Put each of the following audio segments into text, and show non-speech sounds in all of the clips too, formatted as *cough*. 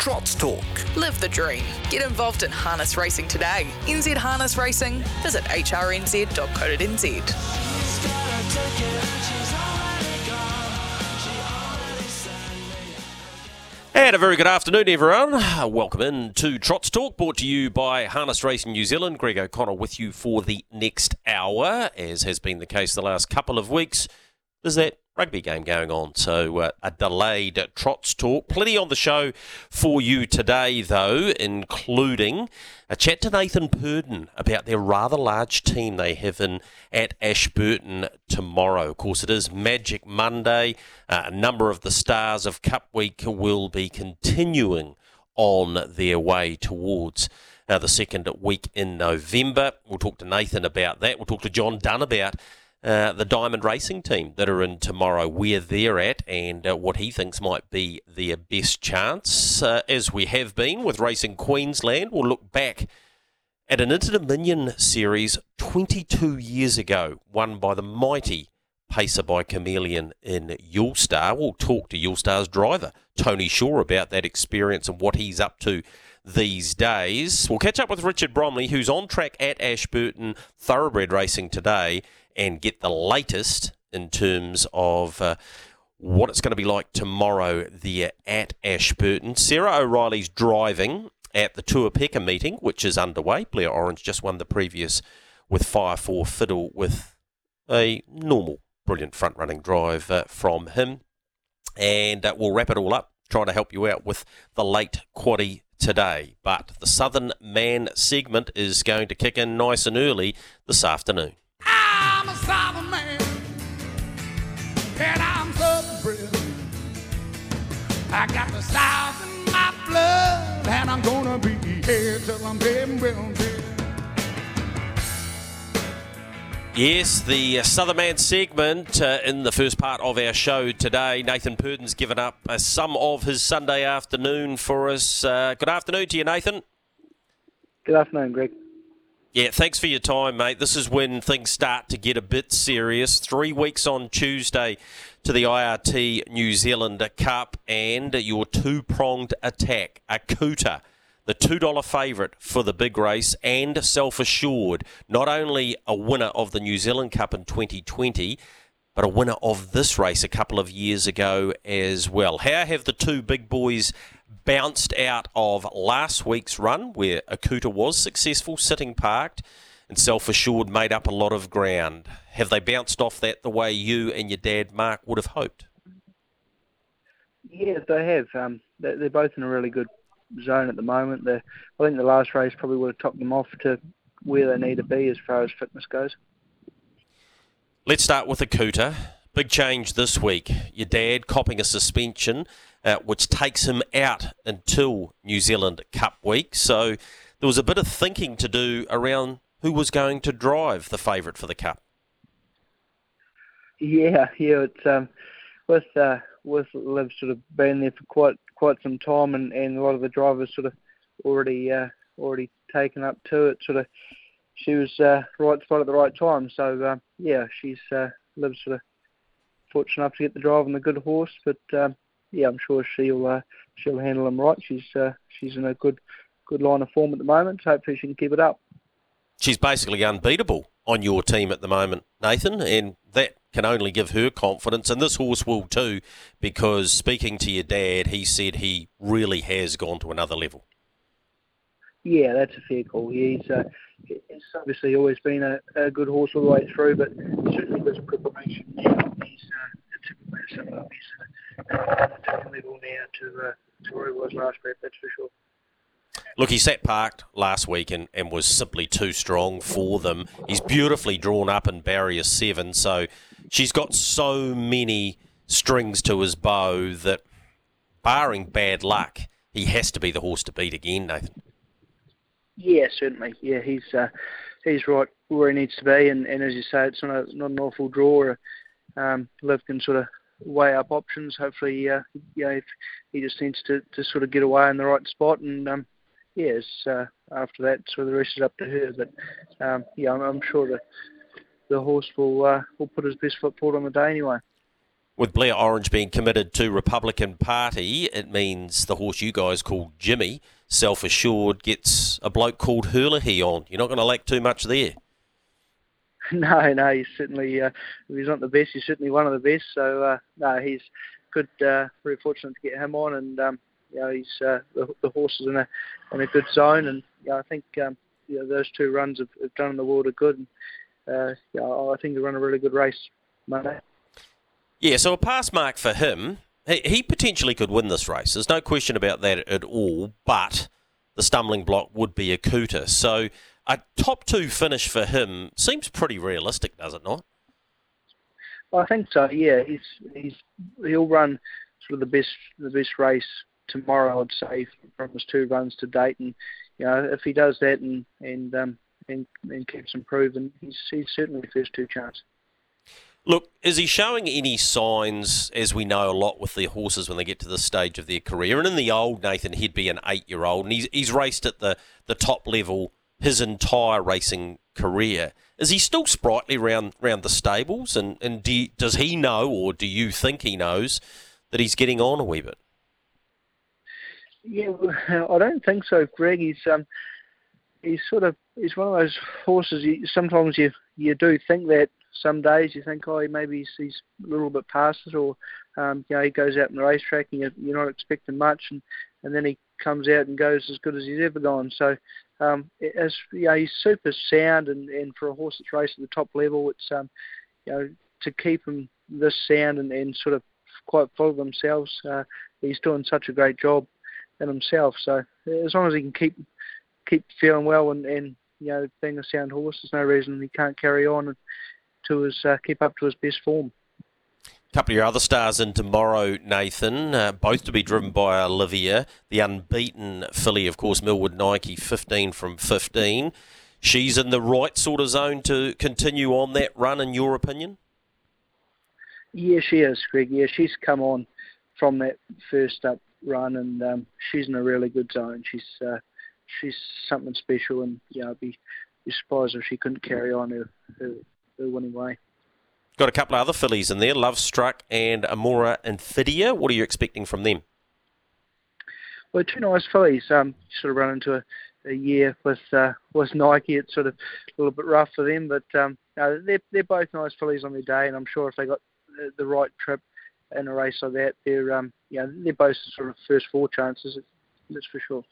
Trots Talk. Live the dream. Get involved in harness racing today. NZ Harness Racing. Visit hrnz.co.nz. And a very good afternoon, everyone. Welcome in to Trots Talk, brought to you by Harness Racing New Zealand. Greg O'Connor with you for the next hour, as has been the case the last couple of weeks. There's that rugby game going on, so uh, a delayed Trots Talk. Plenty on the show for you today, though, including a chat to Nathan Purdon about their rather large team they have in at Ashburton tomorrow. Of course, it is Magic Monday. Uh, a number of the stars of Cup Week will be continuing on their way towards uh, the second week in November. We'll talk to Nathan about that. We'll talk to John Dunn about uh, the Diamond Racing team that are in tomorrow, where they're at, and uh, what he thinks might be their best chance. Uh, as we have been with Racing Queensland, we'll look back at an Inter Dominion series 22 years ago, won by the mighty Pacer by Chameleon in Yulestar. We'll talk to Yulestar's driver, Tony Shaw, about that experience and what he's up to these days. We'll catch up with Richard Bromley, who's on track at Ashburton Thoroughbred Racing today and get the latest in terms of uh, what it's going to be like tomorrow there at Ashburton. Sarah O'Reilly's driving at the Tuapeka meeting, which is underway. Blair Orange just won the previous with Fire 4 Fiddle with a normal, brilliant front running drive uh, from him. And uh, we'll wrap it all up, trying to help you out with the late quaddy today. But the Southern Man segment is going to kick in nice and early this afternoon. I'm a Southern man, and I'm Southern bred. I got the South in my blood, and I'm gonna be here till I'm dead and well dead. Yes, the uh, Southern Man segment uh, in the first part of our show today. Nathan Purdon's given up uh, some of his Sunday afternoon for us. Uh, good afternoon to you, Nathan. Good afternoon, Greg. Yeah, thanks for your time, mate. This is when things start to get a bit serious. Three weeks on Tuesday to the IRT New Zealand Cup and your two pronged attack, Akuta, the $2 favourite for the big race, and self assured, not only a winner of the New Zealand Cup in 2020, but a winner of this race a couple of years ago as well. How have the two big boys bounced out of last week's run, where Akuta was successful, sitting parked, and self assured made up a lot of ground? Have they bounced off that the way you and your dad, Mark, would have hoped? Yes, they have. Um, they're, they're both in a really good zone at the moment. They're, I think the last race probably would have topped them off to where they need to be as far as fitness goes. Let's start with Akuta. Big change this week. Your dad copping a suspension, uh, which takes him out until New Zealand Cup week. So there was a bit of thinking to do around who was going to drive the favourite for the Cup. Yeah, yeah. It's um, with uh, with Liv sort of been there for quite quite some time, and, and a lot of the drivers sort of already uh, already taken up to it. Sort of, she was uh, right spot at the right time. So uh, yeah, she's uh, Liv's sort of fortunate enough to get the drive on the good horse, but um, yeah, I'm sure she'll uh, she'll handle him right. She's uh, she's in a good good line of form at the moment. So hopefully, she can keep it up. She's basically unbeatable on your team at the moment, Nathan, and that can only give her confidence, and this horse will too, because speaking to your dad, he said he really has gone to another level. Yeah, that's a fair call. He's, uh, he's obviously always been a, a good horse all the way through, but certainly with preparation now, he's uh, similar. He's different level now to, uh, to where he was last that's for sure. Look, he sat parked last week and, and was simply too strong for them. He's beautifully drawn up in barrier seven, so she's got so many strings to his bow that, barring bad luck, he has to be the horse to beat again, Nathan. Yeah, certainly. Yeah, he's uh, he's right where he needs to be, and, and as you say, it's not a, not an awful draw. Um, Liv can sort of weigh up options. Hopefully, uh, yeah, if he just needs to, to sort of get away in the right spot, and um, yes, uh, after that, so the rest is up to her. But um, yeah, I'm, I'm sure the horse will uh, will put his best foot forward on the day anyway. With Blair Orange being committed to Republican Party, it means the horse you guys call Jimmy, self assured, gets a bloke called Herlihy on. You're not going to lack too much there. *laughs* No, no, he's certainly, uh, he's not the best, he's certainly one of the best. So, uh, no, he's good, uh, very fortunate to get him on. And, um, you know, he's, uh, the, the horse is in a, in a good zone. And, you know, I think, um, you know, those two runs have, have done the world of good. And, uh, yeah, I think they run a really good race Monday. Yeah, so a pass mark for him. He, he potentially could win this race. There's no question about that at all. But the stumbling block would be Akuta. So a top two finish for him seems pretty realistic, does it not? I think so. Yeah, he's he's he'll run sort of the best the best race tomorrow. I'd say from his two runs to date, and you know if he does that and and um, and, and keeps improving, he's he's certainly first two chance. Look, is he showing any signs, as we know a lot with the horses when they get to this stage of their career? And in the old Nathan, he'd be an eight-year-old, and he's he's raced at the the top level his entire racing career. Is he still sprightly around around the stables? And and do you, does he know, or do you think he knows that he's getting on a wee bit? Yeah, *laughs* I don't think so, Greg. He's um, he's sort of he's one of those horses. You, sometimes you you do think that. Some days you think, oh, maybe he's, he's a little bit past it, or um, you know, he goes out in the racetrack and you're, you're not expecting much, and and then he comes out and goes as good as he's ever gone. So um, you know, he's super sound, and, and for a horse that's raced at the top level, it's um, you know to keep him this sound and, and sort of quite full of themselves. Uh, he's doing such a great job in himself. So as long as he can keep keep feeling well and, and you know being a sound horse, there's no reason he can't carry on to his uh, keep up to his best form couple of your other stars in tomorrow, Nathan, uh, both to be driven by Olivia. The unbeaten filly, of course, Millwood Nike, 15 from 15. She's in the right sort of zone to continue on that run, in your opinion? Yeah, she is, Greg. Yeah, she's come on from that first up run, and um, she's in a really good zone. She's uh, she's something special, and yeah, I'd be, be surprised if she couldn't carry on her, her, her winning way. Got a couple of other fillies in there, Love Struck and Amora Infidia. What are you expecting from them? Well, two nice fillies. Um, sort of run into a, a year with uh, with Nike. It's sort of a little bit rough for them, but um, no, they're they're both nice fillies on their day, and I'm sure if they got the, the right trip in a race like that, they're um, you know, they're both sort of first four chances. That's for sure.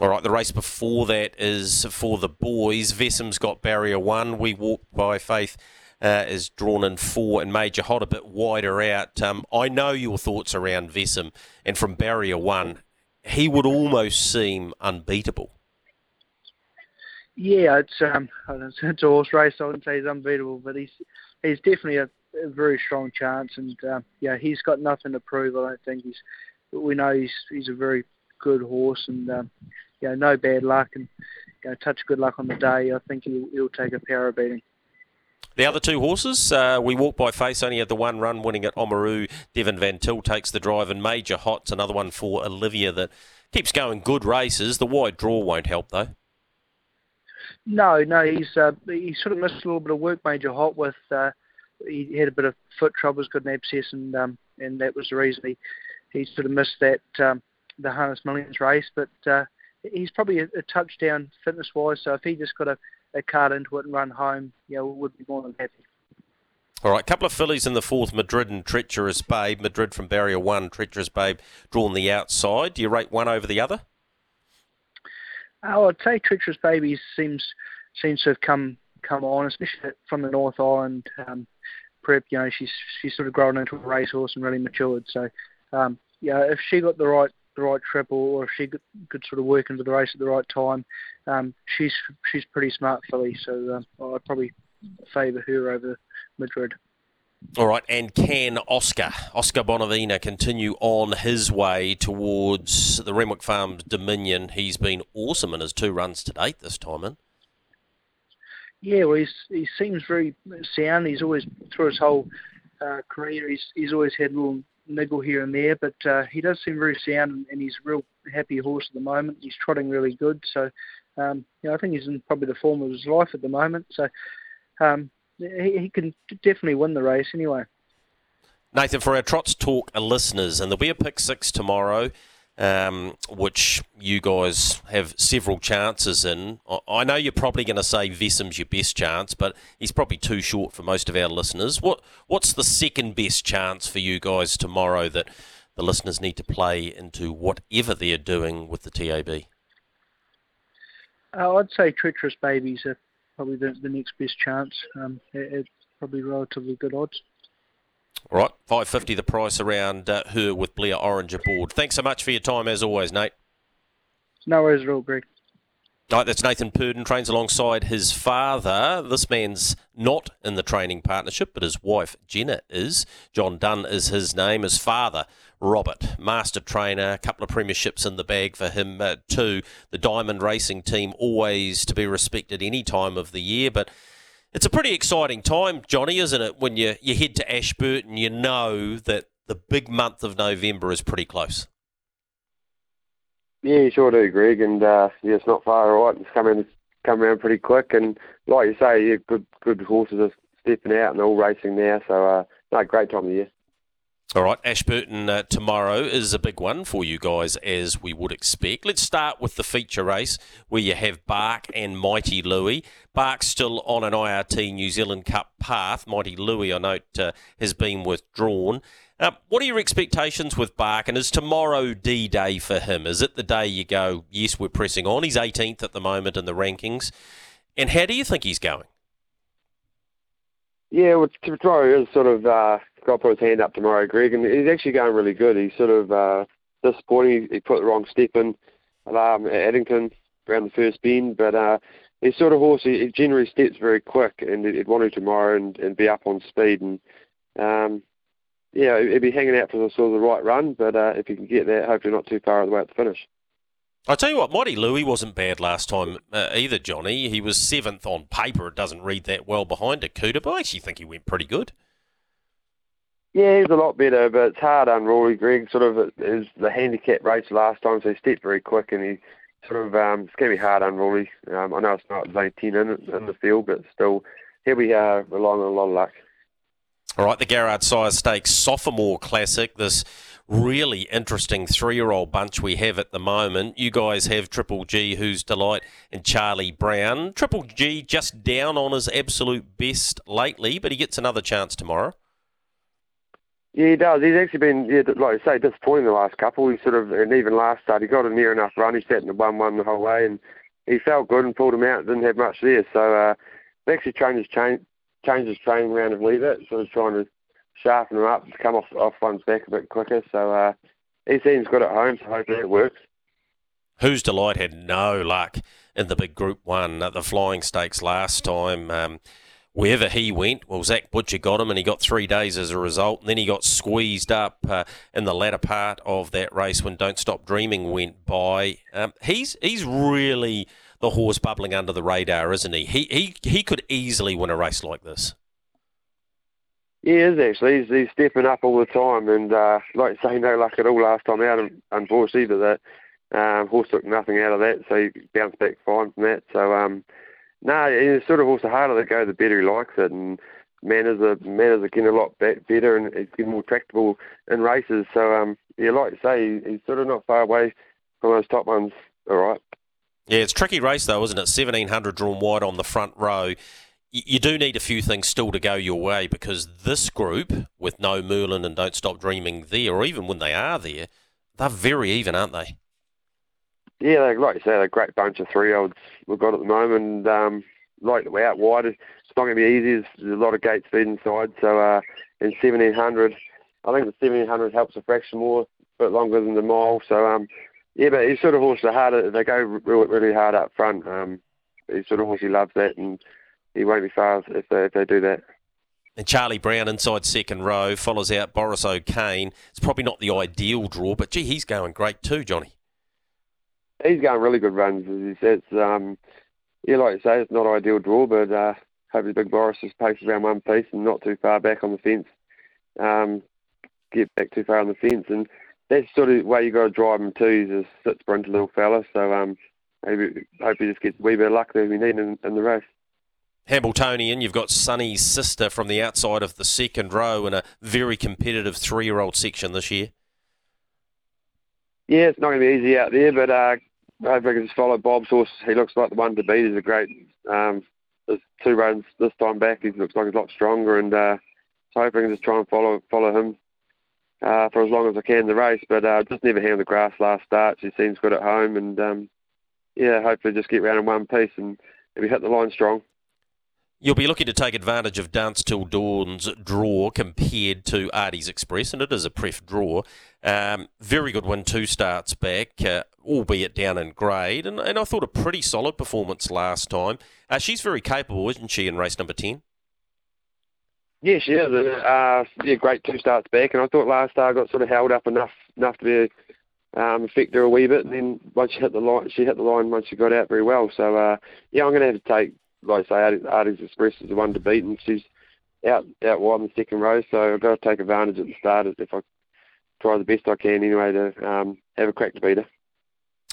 All right, the race before that is for the boys. Vesum's got barrier one. We walk by faith uh, is drawn in four and Major Hot a bit wider out. Um, I know your thoughts around Vesum, and from barrier one, he would almost seem unbeatable. Yeah, it's um, *laughs* it's a horse race. I wouldn't say he's unbeatable, but he's he's definitely a, a very strong chance, and uh, yeah, he's got nothing to prove. I don't think he's. We know he's he's a very good horse, and um, know, no bad luck, and you know, touch good luck on the day. I think he'll, he'll take a power beating. The other two horses, uh, we walk by faith, only had the one run winning at Oamaru. Devon Van Til takes the drive, and Major Hot's another one for Olivia that keeps going good races. The wide draw won't help, though. No, no, he's uh, he sort of missed a little bit of work, Major Hot, with uh, he had a bit of foot troubles, got an abscess, and um, and that was the reason he, he sort of missed that um, the Harness Millions race. But uh, he's probably a, a touchdown fitness wise, so if he just got a a cart into it and run home, you know, would be more than happy. All right, couple of fillies in the fourth, Madrid and Treacherous Babe. Madrid from barrier one, Treacherous Babe drawn the outside. Do you rate one over the other? Oh, I'd say Treacherous Baby seems seems to have come come on, especially from the North Island um, prep. You know, she's she's sort of grown into a racehorse and really matured. So, um, yeah, if she got the right the right trip, or, if she could, could, sort of work into the race at the right time, um, she's she's pretty smart filly. So uh, I'd probably favour her over Madrid. All right, and can Oscar, Oscar Bonavena continue on his way towards the Renwick Farms Dominion? He's been awesome in his two runs to date this time in. Yeah, well, he's, he seems very sound. He's always, through his whole uh, career, he's, he's always had little niggle here and there, but uh, he does seem very sound and he's a real happy horse at the moment. He's trotting really good, so um, you know, I think he's in probably the form of his life at the moment. So um, he, he can definitely win the race anyway. Nathan, for our Trots Talk listeners, and there'll be a pick six tomorrow, um, which you guys have several chances in. I know you're probably going to say Vesum's your best chance, but he's probably too short for most of our listeners. What What's the second best chance for you guys tomorrow that the listeners need to play into whatever they're doing with the TAB? Uh, I'd say Treacherous Babies are probably the, the next best chance. Um, at, probably relatively good odds. All right, five fifty the price around uh, her with Blair Orange aboard. Thanks so much for your time as always, Nate. No worries at all, Greg. Right, that's Nathan Purdon, trains alongside his father. This man's not in the training partnership, but his wife, Jenna, is. John Dunn is his name. His father, Robert, master trainer, a couple of premierships in the bag for him, uh, too. The Diamond Racing team, always to be respected any time of the year, but it's a pretty exciting time, Johnny, isn't it? When you, you head to Ashburton, you know that the big month of November is pretty close. Yeah, you sure do, Greg. And uh, yeah, it's not far right. It's coming come around pretty quick. And like you say, yeah, good good horses are stepping out and all racing now. So uh, no, great time of year. All right, Ashburton uh, tomorrow is a big one for you guys, as we would expect. Let's start with the feature race where you have Bark and Mighty Louie. Bark's still on an IRT New Zealand Cup path. Mighty Louie, I note, uh, has been withdrawn. Uh, what are your expectations with Bark, and is tomorrow D Day for him? Is it the day you go, yes, we're pressing on? He's 18th at the moment in the rankings. And how do you think he's going? Yeah, well, tomorrow is sort of got to put his hand up tomorrow, Greg, and he's actually going really good. He's sort of uh, disappointing. He, put the wrong step in um, at Addington around the first bend, but uh, he's sort of horse. He, generally steps very quick, and he'd want to tomorrow and, and be up on speed. And um, yeah, he'd be hanging out for the sort of the right run, but uh, if he can get that, hopefully not too far away at the finish. I tell you what, Mighty Louie wasn't bad last time uh, either, Johnny. He was seventh on paper. It doesn't read that well behind Akuta, but I actually think he went pretty good. Yeah, he's a lot better, but it's hard unruly. Greg sort of is the handicap race last time, so he stepped very quick and he sort of um, it's going to be hard unruly. Um, I know it's not only ten in, in the field, but still he'll be uh, relying on a lot of luck. All right, the Garrard Sire Stakes Sophomore Classic. This really interesting three-year-old bunch we have at the moment. You guys have Triple G, who's delight, and Charlie Brown. Triple G just down on his absolute best lately, but he gets another chance tomorrow. Yeah, he does. He's actually been, yeah, like I say, disappointing the last couple. He sort of, and even last start, he got a near enough run. He sat in the one-one the whole way, and he felt good and pulled him out. Didn't have much there, so uh, he actually changed his chain, changed his training around a little bit, sort of trying to sharpen him up, to come off off one's back a bit quicker. So uh, he seems good at home, so hopefully it works. Whose Delight had no luck in the big Group 1 at the Flying Stakes last time. Um, wherever he went, well, Zach Butcher got him and he got three days as a result. And then he got squeezed up uh, in the latter part of that race when Don't Stop Dreaming went by. Um, he's he's really the horse bubbling under the radar, isn't he? He he he could easily win a race like this. He is actually. He's, he's stepping up all the time, and uh, like you say, no luck at all last time out, unfortunately. But that um, horse took nothing out of that, so he bounced back fine from that. So um, no, he's sort of also harder to go, the better he likes it, and manners are manners are getting a lot better, and he's getting more tractable in races. So um, yeah, like you say, he's sort of not far away from those top ones. All right. Yeah, it's tricky race though, isn't it? Seventeen hundred drawn wide on the front row. You do need a few things still to go your way because this group, with no Merlin and Don't Stop Dreaming there, or even when they are there, they're very even, aren't they? Yeah, like you say, they're a great bunch of three-year-olds we've got at the moment. Um, like we're out wide, it's not going to be easy. There's a lot of gate speed inside. So uh, in 1700, I think the 1700 helps a fraction more, a bit longer than the mile. So um, yeah, but he's sort of horse the harder. They go really, really hard up front. Um, he's sort of horse he loves that, and he won't be far if they, if they do that. And Charlie Brown inside second row follows out Boris O'Kane. It's probably not the ideal draw, but gee, he's going great too, Johnny. He's going really good runs. As he says, um, yeah, like you say, it's not ideal draw, but uh, hopefully Big Boris just paces around one piece and not too far back on the fence. Um, get back too far on the fence, and that's sort of way you got to drive him too. He's a sit sprinter little fella, so um, maybe hope he just gets a wee bit of luck that we need in, in the race. Hambletonian, you've got Sonny's sister from the outside of the second row in a very competitive three-year-old section this year. Yeah, it's not going to be easy out there, but uh, I think I can just follow Bob's horse. He looks like the one to beat. He's a great. Um, there's two runs this time back. He looks like he's a lot stronger, and uh, so I can just try and follow follow him uh, for as long as I can in the race. But uh, just never handled the grass last start. She seems good at home, and um, yeah, hopefully just get round in one piece and maybe hit the line strong. You'll be looking to take advantage of Dance Till Dawn's draw compared to Artie's Express, and it is a pref draw. Um, very good win two starts back, uh, albeit down in grade, and, and I thought a pretty solid performance last time. Uh, she's very capable, isn't she, in race number 10? Yeah, she is. Uh, yeah, great two starts back, and I thought last start got sort of held up enough enough to be um, affect her a wee bit. And then once she hit the line, she hit the line once she got out very well. So uh, yeah, I'm going to have to take like I say, Artie's Express is the one to beat, and she's out out wide in the second row. So I've got to take advantage at the start if I try the best I can anyway to um, have a crack to beat her.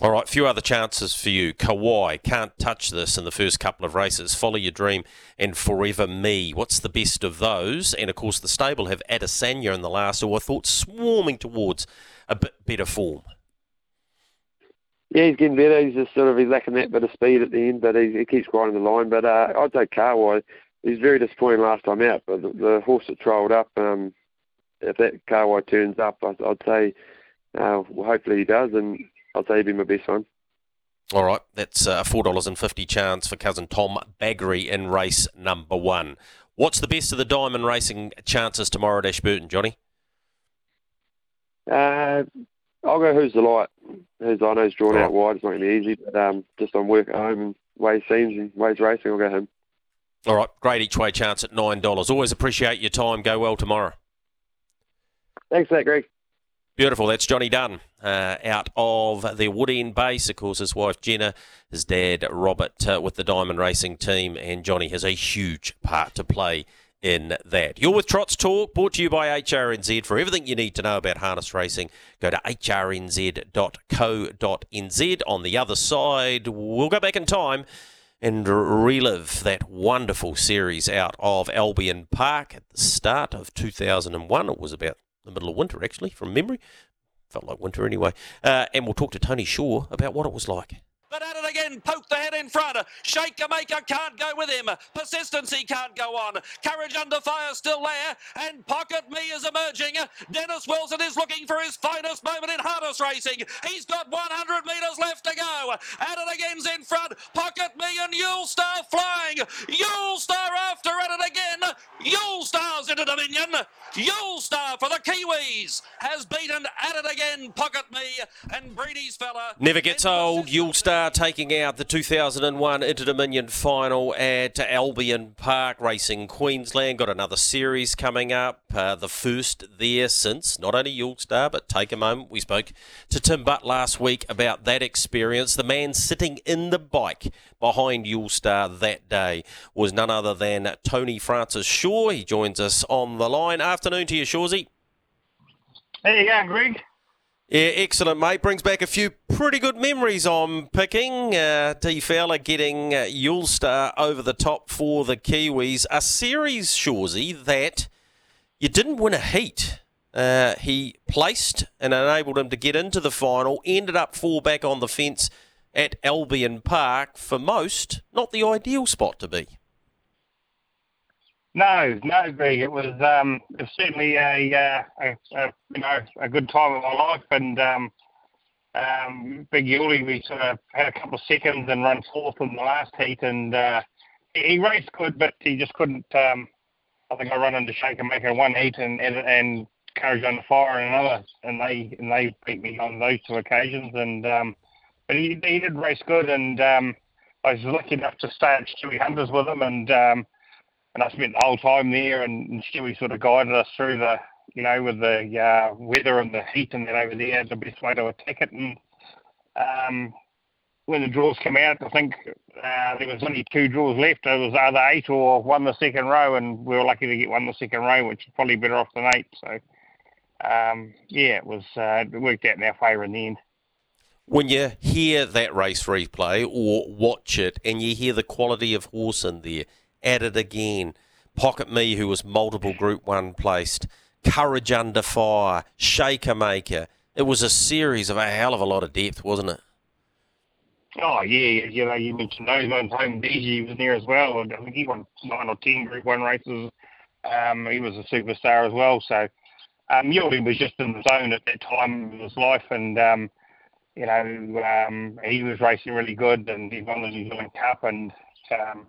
All right, few other chances for you. Kawai can't touch this in the first couple of races. Follow Your Dream and Forever Me. What's the best of those? And of course, the stable have Adesanya in the last, who I thought swarming towards a bit better form. Yeah, he's getting better. He's just sort of he's lacking that bit of speed at the end, but he, he keeps grinding the line. But uh, I'd say Carwai, he's very disappointing last time out. But the, the horse that trailed up, um, if that Carwai turns up, I, I'd say uh, well, hopefully he does, and I'd say he'd be my best one. All right, that's a four dollars and fifty chance for cousin Tom Baggery in race number one. What's the best of the diamond racing chances tomorrow at Ashburton, Johnny? Uh, I'll go who's the light. Who's I know he's drawn out wide. It's not going to be easy, but um, just on work at home and way seems and ways racing, I'll go him. All right, great each way chance at nine dollars. Always appreciate your time. Go well tomorrow. Thanks for that, Greg. Beautiful. That's Johnny Dunn uh, out of the Woodend base. Of course, his wife Jenna, his dad Robert uh, with the Diamond Racing team, and Johnny has a huge part to play in that. You're with Trots Talk, brought to you by HRNZ. For everything you need to know about harness racing, go to hrnz.co.nz. On the other side, we'll go back in time and relive that wonderful series out of Albion Park at the start of 2001. It was about the middle of winter, actually, from memory. Felt like winter anyway. Uh, and we'll talk to Tony Shaw about what it was like. But at it again, poke the head in front. Shaker Maker can't go with him. Persistency can't go on. Courage under fire still there. And Pocket Me is emerging. Dennis Wilson is looking for his finest moment in harness racing. He's got 100 metres left to go. At it again's in front. Pocket Me and Yule Star flying. Yule Star after at it again. Yule Star's Inter Dominion. Yule Star for the Kiwis has beaten at it again. Pocket Me and Breedy's fella. Never gets old. Yule Star taking out the 2001 Inter-Dominion final at Albion Park Racing Queensland. Got another series coming up, uh, the first there since not only Yulestar, but take a moment. We spoke to Tim Butt last week about that experience. The man sitting in the bike behind Yulestar that day was none other than Tony Francis Shaw. He joins us on the line. Afternoon to you, Shawsy. There you go, Greg. Yeah, excellent, mate. Brings back a few pretty good memories on picking. Uh, T Fowler getting uh, over the top for the Kiwis. A series, Shawsy, that you didn't win a heat. Uh, he placed and enabled him to get into the final, ended up four back on the fence at Albion Park. For most, not the ideal spot to be. No, no, Greg. It was um, it was certainly a, uh, a, a, you know a good time of my life, and um, um, Big Yuli, we sort of had a couple of seconds and run fourth in the last heat, and uh, he raced good, but he just couldn't. Um, I think I run into Shaker Maker one heat and and, and Courage Under Fire in another, and they and they beat me on those two occasions, and um, but he he did race good, and um, I was lucky enough to stay at Stewie Hunters with him, and um, and I spent the whole time there, and, Stewie sort of guided us through the, you know, with the uh, weather and the heat and then over there, the best way to attack it. And um, when the draws came out, I think uh, there was only two draws left. It was either eight or one the second row, and we were lucky to get one the second row, which is probably better off than eight. So, um, yeah, it was uh, it worked out in our favour in the end. When you hear that race replay or watch it, and you hear the quality of horse in there, at it again, Pocket Me, who was multiple Group One placed, Courage Under Fire, Shaker Maker. It was a series of a hell of a lot of depth, wasn't it? Oh yeah, you know, you mentioned those ones. Holmes DG was there as well. I think he won nine or ten Group One races. Um, he was a superstar as well. So um, Yielding was just in the zone at that time of his life, and um, you know, um, he was racing really good, and he won the New Zealand Cup, and um,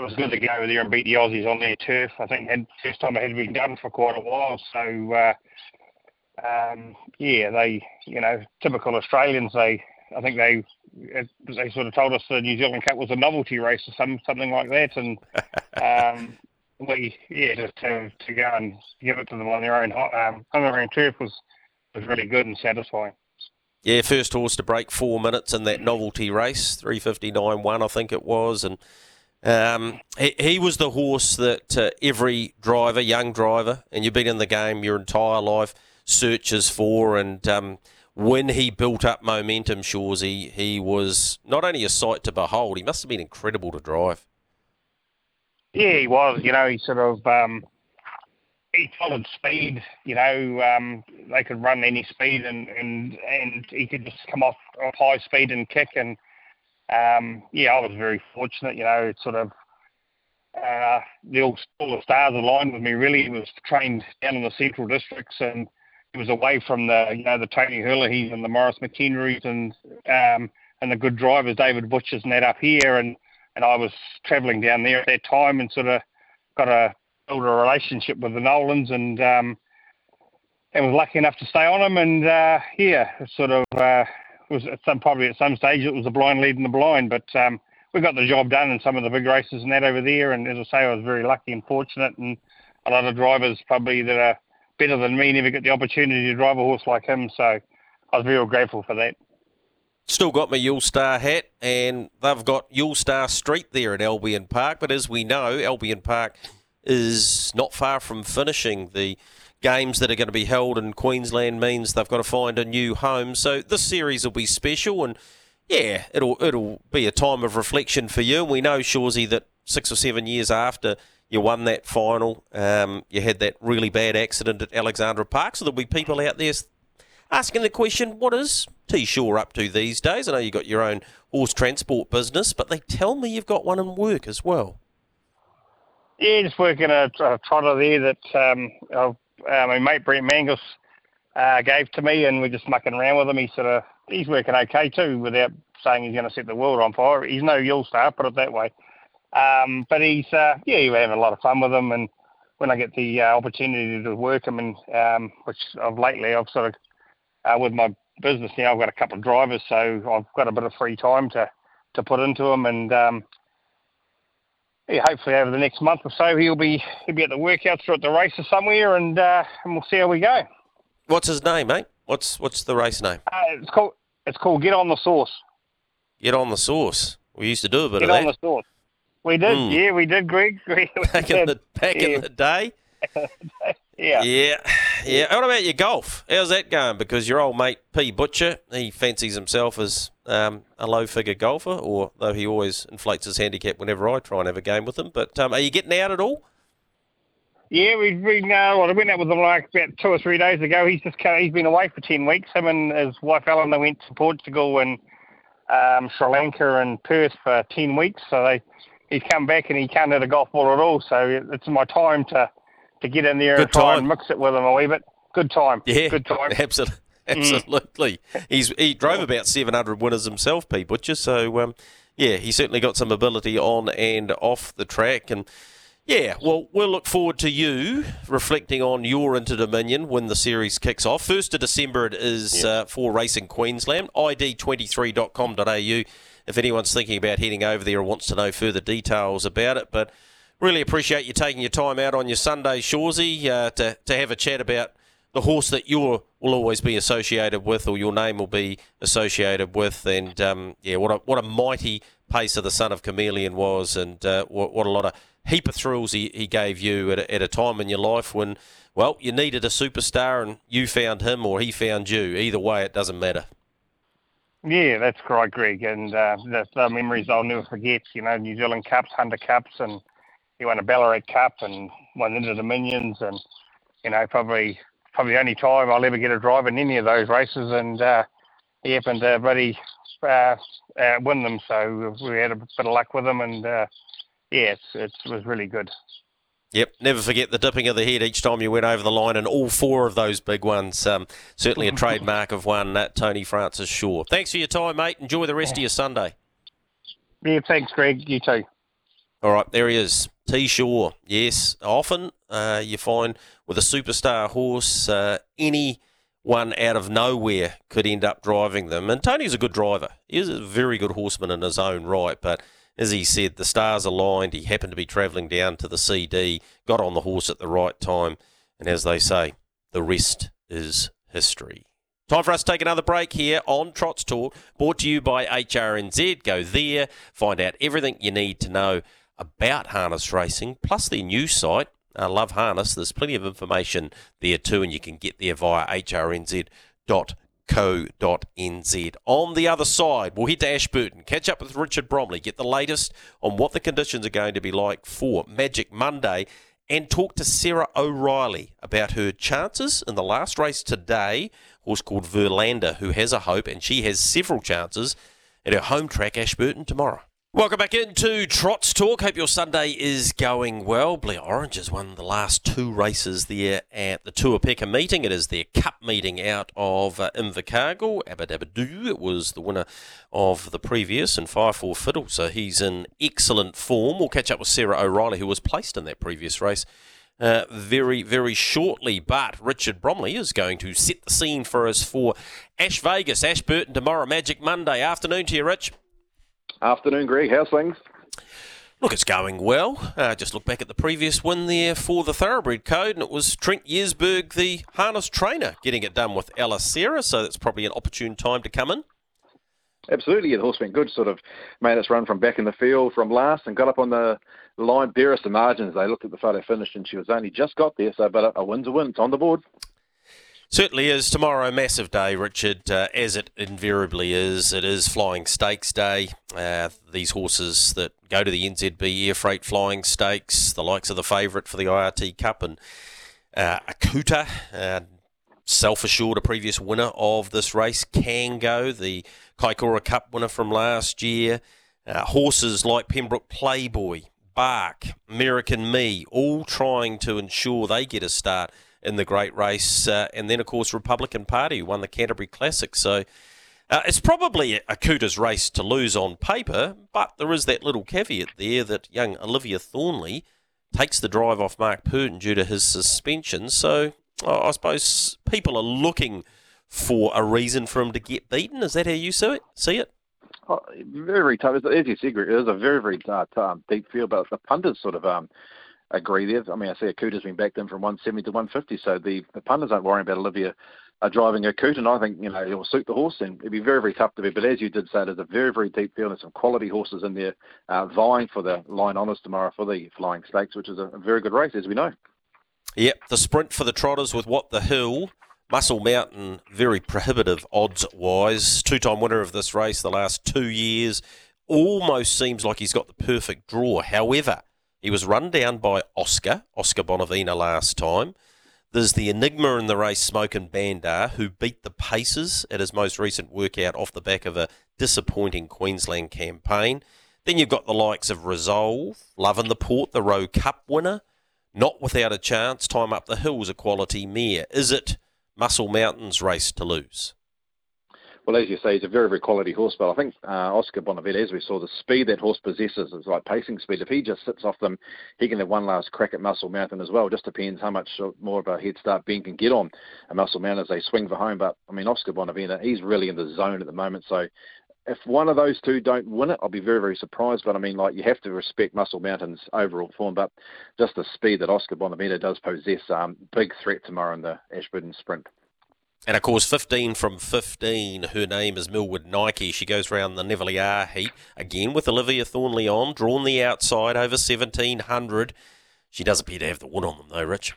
it was good to go over there and beat the Aussies on their turf. I think had, first time it had been done for quite a while. So uh, um, yeah, they, you know, typical Australians. They, I think they, they sort of told us the New Zealand Cup was a novelty race or some something like that, and *laughs* um, we, yeah, just to to go and give it to them on their own um, on their own turf was was really good and satisfying. Yeah, first horse to break four minutes in that novelty race, three fifty nine one, I think it was, and um, he, he, was the horse that uh, every driver, young driver, and you've been in the game your entire life, searches for. And um, when he built up momentum, Shawsy, he was not only a sight to behold, he must have been incredible to drive. Yeah, he was. You know, he sort of um, he followed speed. You know, um, they could run any speed, and, and and he could just come off, off high speed and kick and um, yeah, I was very fortunate. You know, sort of uh, the all, all the stars aligned with me. Really, he was trained down in the central districts, and he was away from the you know the Tony Herlihys and the Maurice McKendrys and um, and the good drivers, David Butchers and that up here, and and I was travelling down there at that time, and sort of got a build a relationship with the Nolans, and um, and was lucky enough to stay on them, and uh, yeah, sort of. Uh, was at some probably at some stage it was the blind leading the blind, but um, we got the job done in some of the big races and that over there. And as I say, I was very lucky and fortunate, and a lot of drivers probably that are better than me never get the opportunity to drive a horse like him. So I was very grateful for that. Still got my Yule Star hat, and they've got Yule Star Street there at Albion Park. But as we know, Albion Park is not far from finishing the games that are going to be held in Queensland means they've got to find a new home. So this series will be special, and yeah, it'll it'll be a time of reflection for you. And we know, Shawsy, that six or seven years after you won that final, um, you had that really bad accident at Alexandra Park. So there'll be people out there asking the question, what is T Shaw up to these days? I know you've got your own horse transport business, but they tell me you've got one in work as well. Yeah, just working a, a trotter there that um, I've uh, my mate Brent Mangos uh, gave to me, and we're just mucking around with him. He's sort of he's working okay too, without saying he's going to set the world on fire. He's no Yule star, put it that way. Um, but he's uh, yeah, we're having a lot of fun with him, and when I get the uh, opportunity to work him, and um, which of lately I've sort of uh, with my business now, I've got a couple of drivers, so I've got a bit of free time to to put into them, and um, yeah, hopefully over the next month or so he'll be he'll be at the workouts or at the races somewhere, and uh, and we'll see how we go. What's his name, mate? What's what's the race name? Uh, it's called it's called Get on the Sauce. Get on the Sauce. We used to do a bit Get of that. Get on the Sauce. We did, mm. yeah, we did, Greg. *laughs* back in the back yeah. in the day. *laughs* yeah. Yeah. Yeah. What about your golf? How's that going? Because your old mate P Butcher, he fancies himself as um, a low figure golfer, or though he always inflates his handicap whenever I try and have a game with him. But um, are you getting out at all? Yeah, we've been. Uh, well, I went out with him like about two or three days ago. He's just he's been away for ten weeks. Him and his wife Ellen they went to Portugal and um, Sri Lanka and Perth for ten weeks. So they he's come back and he can't hit a golf ball at all. So it's my time to to get in there Good and try time. and mix it with him a wee bit. Good time. Yeah, good time. *laughs* Absolutely. Absolutely. Mm. He's he drove about 700 winners himself, P Butcher. So um, yeah, he certainly got some ability on and off the track. And yeah, well, we'll look forward to you reflecting on your Inter Dominion when the series kicks off. First of December it is uh, for Racing Queensland. ID23.com.au. If anyone's thinking about heading over there or wants to know further details about it, but Really appreciate you taking your time out on your Sunday, Shawsy, uh, to, to have a chat about the horse that you will always be associated with, or your name will be associated with. And um, yeah, what a what a mighty pacer the son of Chameleon was, and uh, what, what a lot of heap of thrills he, he gave you at a, at a time in your life when, well, you needed a superstar and you found him or he found you. Either way, it doesn't matter. Yeah, that's right, Greg. And uh, the, the memories I'll never forget. You know, New Zealand Cups, Hunter Cups, and he won a Ballarat Cup and won into the Dominions, and you know probably probably the only time I'll ever get a drive in any of those races, and uh, he happened to buddy uh, uh, win them, so we had a bit of luck with him, and uh, yeah, it's, it was really good. Yep, never forget the dipping of the head each time you went over the line, and all four of those big ones. Um, certainly a *laughs* trademark of one, uh, Tony Francis Shaw. Thanks for your time, mate. Enjoy the rest of your Sunday. Yeah, thanks, Greg. You too. All right, there he is. T Shaw. Yes, often uh, you find with a superstar horse, uh, anyone out of nowhere could end up driving them. And Tony's a good driver. He's a very good horseman in his own right. But as he said, the stars aligned. He happened to be travelling down to the CD, got on the horse at the right time. And as they say, the rest is history. Time for us to take another break here on Trots Talk, brought to you by HRNZ. Go there, find out everything you need to know about harness racing, plus their new site, uh, Love Harness. There's plenty of information there too, and you can get there via hrnz.co.nz. On the other side, we'll head to Ashburton, catch up with Richard Bromley, get the latest on what the conditions are going to be like for Magic Monday, and talk to Sarah O'Reilly about her chances in the last race today. Horse called Verlander, who has a hope, and she has several chances at her home track, Ashburton, tomorrow. Welcome back into Trots Talk. Hope your Sunday is going well. Blair Orange has won the last two races there at the Tuapeka meeting. It is their cup meeting out of uh, Invercargill. Abadabadoo was the winner of the previous and 5-4 Fiddle, so he's in excellent form. We'll catch up with Sarah O'Reilly, who was placed in that previous race. Uh, very, very shortly. But Richard Bromley is going to set the scene for us for Ash Vegas, Ashburton tomorrow, Magic Monday. Afternoon to you, Rich. Afternoon, Greg. How's things? Look, it's going well. Uh, just look back at the previous win there for the Thoroughbred Code, and it was Trent Yesberg, the harness trainer, getting it done with Ella Sarah, so that's probably an opportune time to come in. Absolutely, yeah, the horse went good. Sort of made its run from back in the field from last and got up on the line, barest of margins. They looked at the photo finish, and she was only just got there. So, but a, a win's a win. It's on the board. Certainly is. Tomorrow, a massive day, Richard, uh, as it invariably is. It is Flying Stakes Day. Uh, these horses that go to the NZB Air Freight Flying Stakes, the likes of the favourite for the IRT Cup and uh, Akuta, uh, self assured, a previous winner of this race, Kango, the Kaikoura Cup winner from last year. Uh, horses like Pembroke Playboy, Bark, American Me, all trying to ensure they get a start in the great race. Uh, and then, of course, Republican Party won the Canterbury Classic. So uh, it's probably Akuta's race to lose on paper, but there is that little caveat there that young Olivia Thornley takes the drive off Mark Purdon due to his suspension. So oh, I suppose people are looking for a reason for him to get beaten. Is that how you see it? See it? Oh, very, very tough. As you said, it is a very, very uh, deep field, but the pundits sort of um, agree there. I mean, I see Akuta's been backed in from 170 to 150, so the, the punters aren't worrying about Olivia uh, driving Akuta, and I think, you know, he'll suit the horse, and it'd be very, very tough to beat. But as you did say, there's a very, very deep field and some quality horses in there uh, vying for the line honours tomorrow for the Flying Stakes, which is a, a very good race, as we know. Yep, the sprint for the Trotters with What the Hill. Muscle Mountain, very prohibitive odds wise. Two time winner of this race the last two years. Almost seems like he's got the perfect draw. However, he was run down by Oscar, Oscar Bonavena last time. There's the enigma in the race, Smoke and Bandar, who beat the paces at his most recent workout off the back of a disappointing Queensland campaign. Then you've got the likes of Resolve, Love in the Port, the Rowe Cup winner, not without a chance. Time up the hills, a quality mare. Is it Muscle Mountain's race to lose? Well, as you say, he's a very, very quality horse, but I think uh, Oscar Bonavena, as we saw, the speed that horse possesses is like pacing speed. If he just sits off them, he can have one last crack at Muscle Mountain as well. It just depends how much more of a head start Ben can get on a Muscle Mountain as they swing for home. But, I mean, Oscar Bonavena, he's really in the zone at the moment, so if one of those two don't win it, I'll be very, very surprised. But I mean, like you have to respect Muscle Mountain's overall form, but just the speed that Oscar Bonavena does possess, um, big threat tomorrow in the Ashburton Sprint. And of course, 15 from 15. Her name is Millwood Nike. She goes round the Neville heat again with Olivia Thornley on, drawn the outside over 1700. She does appear to have the wood on them, though, Rich.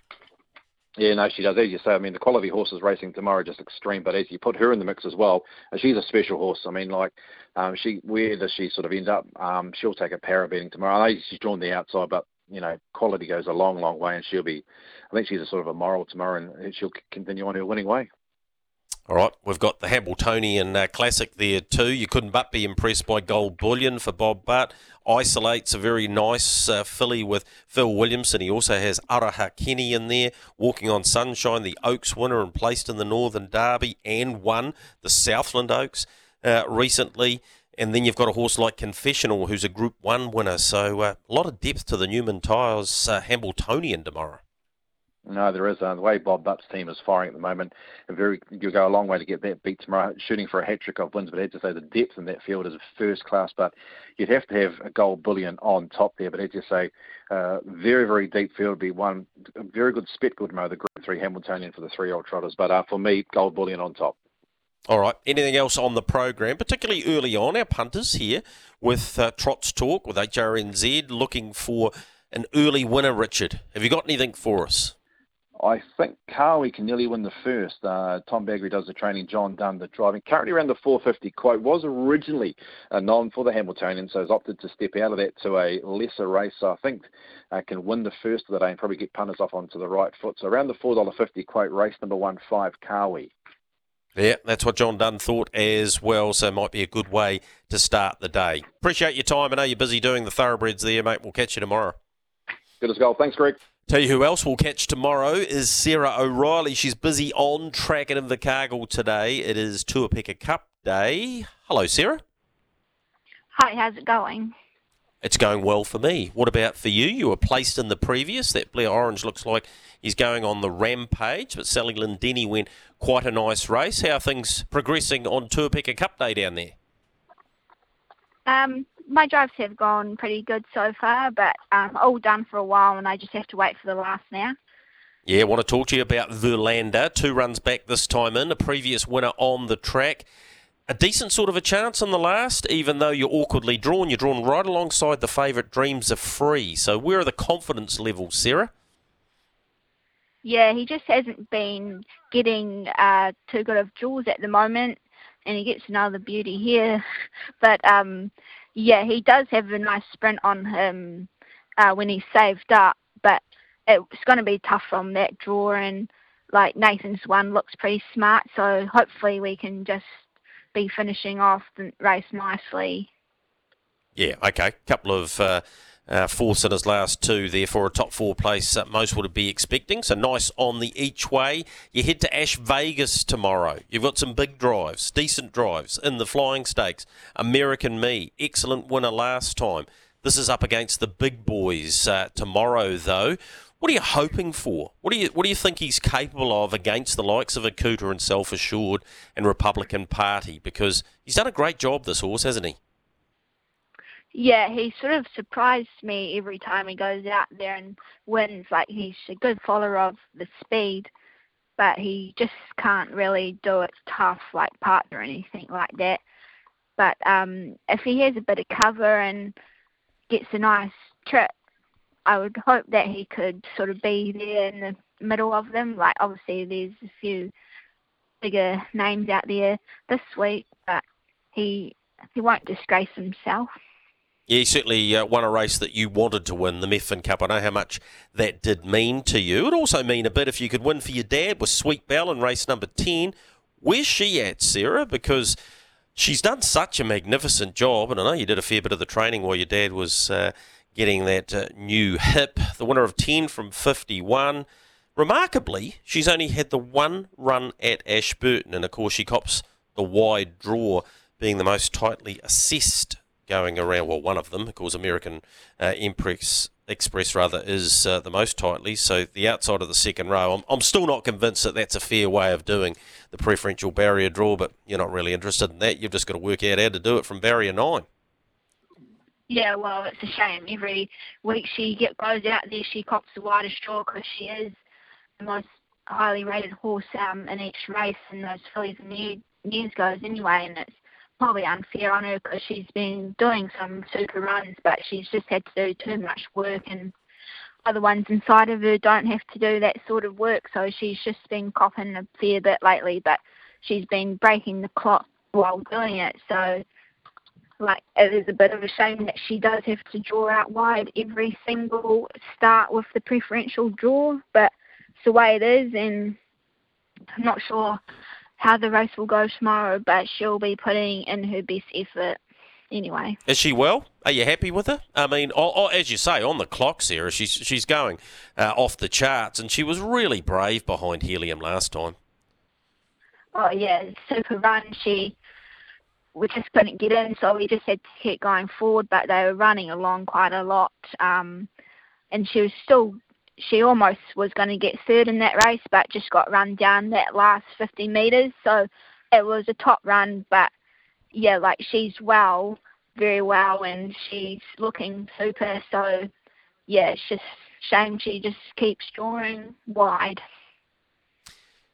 Yeah, no, she does. As you say, I mean, the quality horses racing tomorrow are just extreme. But as you put her in the mix as well, she's a special horse. I mean, like, um, she where does she sort of end up? Um, she'll take a para beating tomorrow. I know she's drawn the outside, but you know, quality goes a long, long way, and she'll be. I think she's a sort of a moral tomorrow, and she'll continue on her winning way. All right, we've got the Hambletonian uh, Classic there too. You couldn't but be impressed by Gold Bullion for Bob Butt. Isolates a very nice uh, filly with Phil Williamson. He also has Araha Kenny in there, walking on sunshine, the Oaks winner and placed in the Northern Derby and won the Southland Oaks uh, recently. And then you've got a horse like Confessional, who's a Group 1 winner. So uh, a lot of depth to the Newman Tyres uh, Hambletonian tomorrow. No, there is. Uh, the way Bob Butt's team is firing at the moment, very you go a long way to get that beat tomorrow, shooting for a hat trick of wins. But I to say the depth in that field is first class. But you'd have to have a gold bullion on top there. But as you say, uh, very very deep field be one a very good spit good tomorrow. The Group Three Hambletonian for the three old trotters. But uh, for me, gold bullion on top. All right. Anything else on the program, particularly early on? Our punters here with uh, Trots Talk with HRNZ looking for an early winner. Richard, have you got anything for us? I think Carly can nearly win the first. Uh, Tom Baggery does the training, John Dunn the driving. Currently around the 450 quote was originally a non for the Hambletonian, so has opted to step out of that to a lesser race. So I think uh, can win the first of the day and probably get punters off onto the right foot. So around the $4.50 quote, race number one, five, Kawi. Yeah, that's what John Dunn thought as well, so it might be a good way to start the day. Appreciate your time. I know you're busy doing the thoroughbreds there, mate. We'll catch you tomorrow. Good as gold. Thanks, Greg. Tell you who else we'll catch tomorrow is Sarah O'Reilly. She's busy on track at Invercargill today. It is Tuapeka Cup Day. Hello, Sarah. Hi, how's it going? It's going well for me. What about for you? You were placed in the previous. That Blair Orange looks like he's going on the rampage, but Sally Lindeni went quite a nice race. How are things progressing on Tuapeka Cup Day down there? Um, my drives have gone pretty good so far, but um, all done for a while, and I just have to wait for the last now. Yeah, I want to talk to you about Verlander. Two runs back this time in, a previous winner on the track. A decent sort of a chance on the last, even though you're awkwardly drawn. You're drawn right alongside the favourite Dreams of Free. So where are the confidence levels, Sarah? Yeah, he just hasn't been getting uh, too good of jaws at the moment, and he gets another beauty here. *laughs* But um, yeah, he does have a nice sprint on him uh, when he's saved up, but it's going to be tough from that draw. And like Nathan's one looks pretty smart, so hopefully we can just be finishing off the race nicely. Yeah, okay. Couple of uh, uh, four sitters last two therefore a top four place most would be expecting. So nice on the each way. You head to Ash Vegas tomorrow. You've got some big drives, decent drives in the flying stakes. American Me, excellent winner last time. This is up against the big boys uh, tomorrow, though. What are you hoping for? What do you What do you think he's capable of against the likes of Akuta and Self Assured and Republican Party? Because he's done a great job, this horse, hasn't he? Yeah, he sort of surprised me every time he goes out there and wins. Like he's a good follower of the speed, but he just can't really do it tough like partner or anything like that. But um, if he has a bit of cover and gets a nice trip, I would hope that he could sort of be there in the middle of them. Like obviously there's a few bigger names out there this week, but he he won't disgrace himself. Yeah, he certainly uh, won a race that you wanted to win, the Methven Cup. I know how much that did mean to you. It also mean a bit if you could win for your dad with Sweet Belle in race number 10. Where's she at, Sarah? Because she's done such a magnificent job, and I know you did a fair bit of the training while your dad was uh, getting that uh, new hip. The winner of 10 from 51. Remarkably, she's only had the one run at Ashburton, and of course, she cops the wide draw, being the most tightly assessed going around. Well, one of them, of course, American uh, Empress Express rather is uh, the most tightly. So the outside of the second row, I'm, I'm still not convinced that that's a fair way of doing the preferential barrier draw. But you're not really interested in that. You've just got to work out how to do it from barrier nine. Yeah, well, it's a shame. Every week she get goes out there, she cops the widest draw because she is the most highly rated horse um, in each race, and those fillies and new news goes anyway, and it's probably unfair on her because she's been doing some super runs, but she's just had to do too much work, and other ones inside of her don't have to do that sort of work, so she's just been coughing a fair bit lately, but she's been breaking the clock while doing it, so like it is a bit of a shame that she does have to draw out wide every single start with the preferential draw, but it's the way it is, and I'm not sure how the race will go tomorrow, but she'll be putting in her best effort anyway. Is she well? Are you happy with her? I mean, oh, oh, as you say, on the clock, Sarah, she's she's going uh, off the charts, and she was really brave behind Helium last time. Oh yeah, super run. She we just couldn't get in, so we just had to keep going forward. But they were running along quite a lot, um, and she was still. She almost was going to get third in that race, but just got run down that last 50 metres. So it was a top run, but yeah, like she's well, very well, and she's looking super. So yeah, it's just shame she just keeps drawing wide.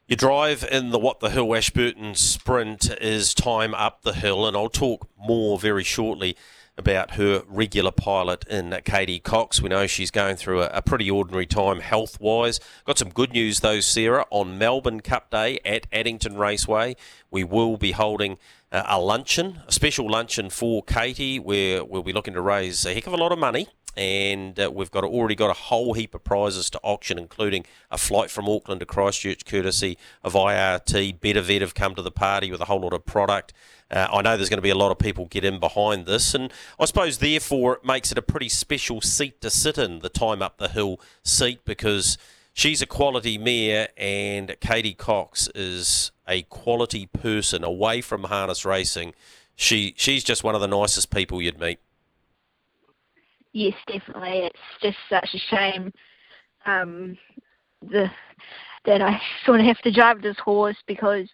Your drive in the What the Hill Ashburton sprint is time up the hill, and I'll talk more very shortly about her regular pilot in Katie Cox. We know she's going through a, a pretty ordinary time health wise. Got some good news though, Sarah. On Melbourne Cup Day at Addington Raceway, we will be holding uh, a luncheon, a special luncheon for Katie, where we'll be looking to raise a heck of a lot of money and uh, we've got already got a whole heap of prizes to auction, including a flight from Auckland to Christchurch, courtesy of IRT. Better BetaVet have come to the party with a whole lot of product. Uh, I know there's going to be a lot of people get in behind this, and I suppose therefore it makes it a pretty special seat to sit in, the time up the hill seat, because she's a quality mare, and Katie Cox is a quality person away from harness racing. She she's just one of the nicest people you'd meet yes, definitely. It's just such a shame um, the that I sort of have to drive this horse because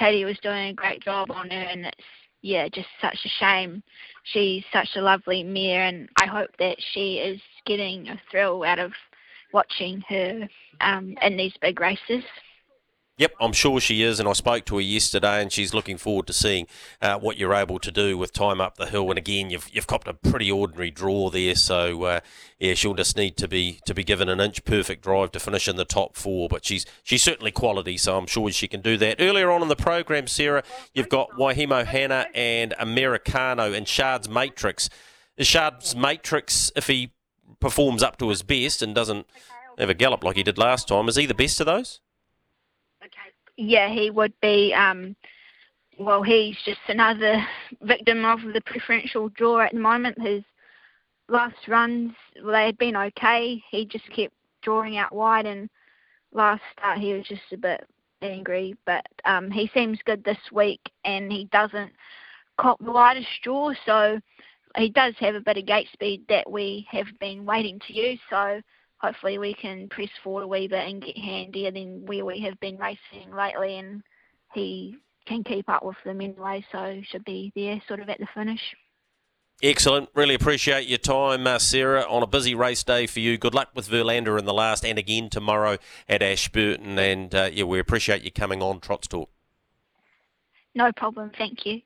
Katie was doing a great job on her, and it's yeah, just such a shame. She's such a lovely mare, and I hope that she is getting a thrill out of watching her um, in these big races. Yep, I'm sure she is, and I spoke to her yesterday, and she's looking forward to seeing uh, what you're able to do with time up the hill. And again, you've you've copped a pretty ordinary draw there, so uh, yeah, she'll just need to be to be given an inch perfect drive to finish in the top four. But she's she's certainly quality, so I'm sure she can do that. Earlier on in the program, Sarah, you've got Waihemo Hannah and Americano and Shard's Matrix. Is Shard's Matrix, if he performs up to his best and doesn't have a gallop like he did last time, is he the best of those? Yeah, he would be. Um, well, he's just another victim of the preferential draw at the moment. His last runs, well, they had been okay. He just kept drawing out wide, and last start he was just a bit angry. But um, he seems good this week, and he doesn't cop the widest draw, so he does have a bit of gate speed that we have been waiting to use. So hopefully we can press forward a wee bit and get handier than where we have been racing lately and he can keep up with them anyway, so should be there sort of at the finish. Excellent. Really appreciate your time, uh, Sarah, on a busy race day for you. Good luck with Verlander in the last and again tomorrow at Ashburton. And uh, yeah, we appreciate you coming on Trots Talk. No problem. Thank you.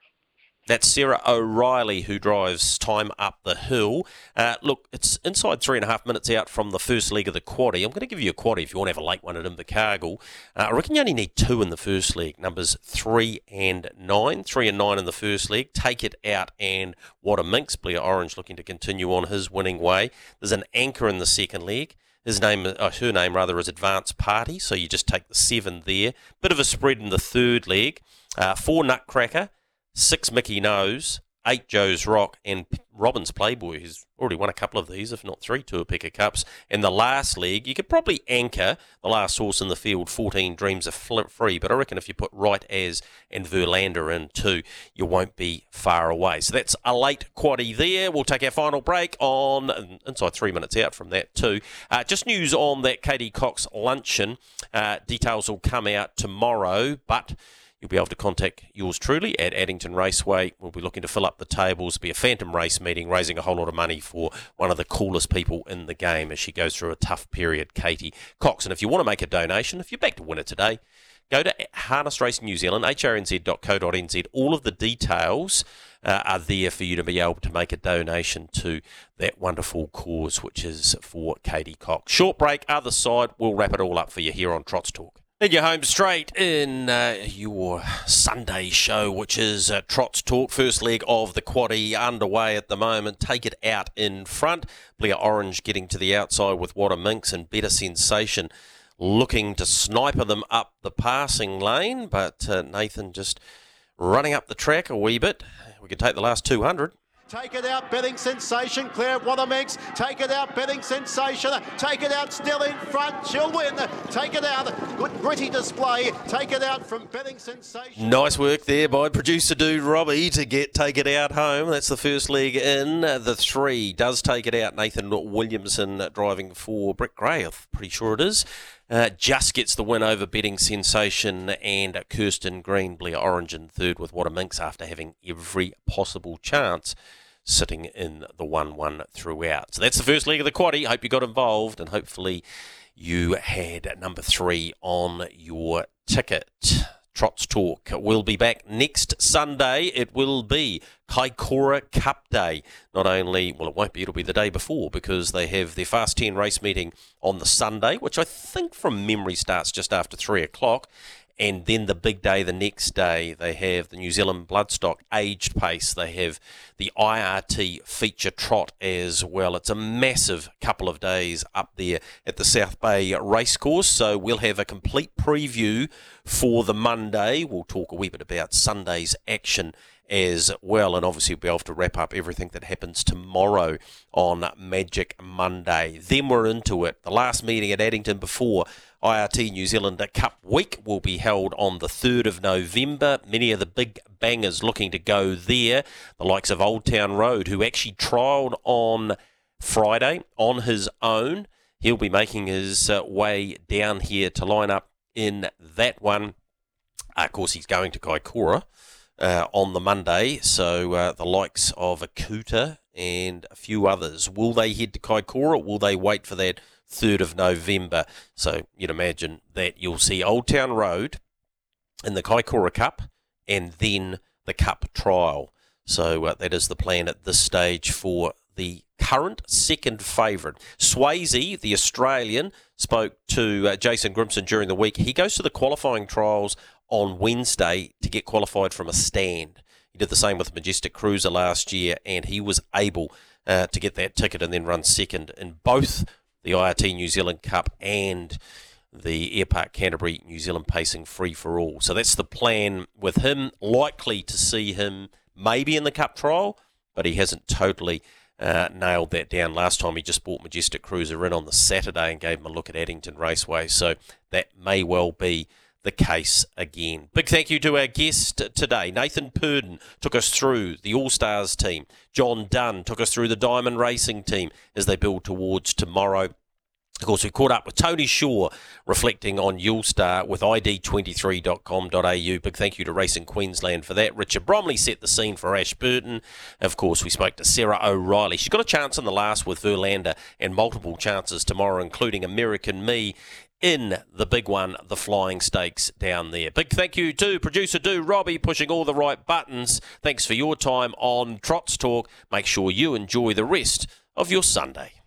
That's Sarah O'Reilly who drives time up the hill. Uh, look, it's inside three and a half minutes out from the first leg of the quaddy. I'm going to give you a quaddy if you want to have a late one at Invercargill. Uh, I reckon you only need two in the first leg, numbers three and nine. Three and nine in the first leg. Take it out and what a minx. Blair Orange looking to continue on his winning way. There's an anchor in the second leg. His name, uh, her name rather, is Advanced Party. So you just take the seven there. Bit of a spread in the third leg. Uh, four Nutcracker six Mickey Nose, eight Joe's Rock, and Robbins Playboy, who's already won a couple of these, if not three Tuapeka Cups. And the last leg, you could probably anchor the last horse in the field, 14 Dreams are free, but I reckon if you put Right As and Verlander in too, you won't be far away. So that's a late quaddy there. We'll take our final break on inside three minutes out from that too. Uh, just news on that Katie Cox luncheon. Uh, details will come out tomorrow, but You'll be able to contact yours truly at Addington Raceway. We'll be looking to fill up the tables, be a phantom race meeting, raising a whole lot of money for one of the coolest people in the game as she goes through a tough period, Katie Cox. And if you want to make a donation, if you're back to winner today, go to Harness Racing New Zealand, hrnz.co.nz. All of the details uh, are there for you to be able to make a donation to that wonderful cause, which is for Katie Cox. Short break, other side. We'll wrap it all up for you here on Trots Talk. And you're home straight in uh, your Sunday show, which is uh, Trots Talk. First leg of the quaddy underway at the moment. Take it out in front. Blair Orange getting to the outside with What a Minx and Better Sensation looking to sniper them up the passing lane. But uh, Nathan just running up the track a wee bit. We can take the last 200. Take it out, betting sensation. Blair Watermix. Take it out, betting sensation. Take it out, still in front. She'll win. Take it out. Good gritty display. Take it out from betting sensation. Nice work there by producer dude Robbie to get take it out home. That's the first leg in. The three does take it out. Nathan Williamson driving for Brick Gray. I'm pretty sure it is. Uh, just gets the win over betting sensation and Kirsten Green, Blair Orange in third with What a Minx after having every possible chance sitting in the 1 1 throughout. So that's the first leg of the quaddy. Hope you got involved and hopefully you had number three on your ticket. Trots Talk will be back next Sunday. It will be Kaikoura Cup Day. Not only, well, it won't be, it'll be the day before because they have their Fast 10 race meeting on the Sunday, which I think from memory starts just after 3 o'clock. And then the big day, the next day, they have the New Zealand Bloodstock aged pace. They have the IRT feature trot as well. It's a massive couple of days up there at the South Bay Racecourse. So we'll have a complete preview for the Monday. We'll talk a wee bit about Sunday's action as well. And obviously, we'll be able to wrap up everything that happens tomorrow on Magic Monday. Then we're into it. The last meeting at Addington before IRT New Zealand Cup Week will be held on the 3rd of November. Many of the big bangers looking to go there, the likes of Old Town Road, who actually trialled on Friday on his own. He'll be making his uh, way down here to line up in that one. Uh, of course, he's going to Kaikoura uh, on the Monday, so uh, the likes of Akuta and a few others. Will they head to Kaikoura? Will they wait for that 3rd of November. So you'd imagine that you'll see Old Town Road in the Kaikoura Cup and then the Cup trial. So uh, that is the plan at this stage for the current second favourite. Swayzee, the Australian, spoke to uh, Jason Grimson during the week. He goes to the qualifying trials on Wednesday to get qualified from a stand. He did the same with Majestic Cruiser last year, and he was able uh, to get that ticket and then run second in both the IRT New Zealand Cup and the Airpark Canterbury New Zealand Pacing Free for All. So that's the plan with him. Likely to see him maybe in the Cup trial, but he hasn't totally uh, nailed that down. Last time he just bought Majestic Cruiser in on the Saturday and gave him a look at Addington Raceway. So that may well be the case again. Big thank you to our guest today. Nathan Purdon took us through the All Stars team. John Dunn took us through the Diamond Racing team as they build towards tomorrow. Of course, we caught up with Tony Shaw reflecting on Yulestar with id23.com.au. Big thank you to Racing Queensland for that. Richard Bromley set the scene for Ashburton. Of course, we spoke to Sarah O'Reilly. She's got a chance in the last with Verlander and multiple chances tomorrow, including American Me in the big one, the Flying Stakes down there. Big thank you to producer Do Robbie pushing all the right buttons. Thanks for your time on Trots Talk. Make sure you enjoy the rest of your Sunday.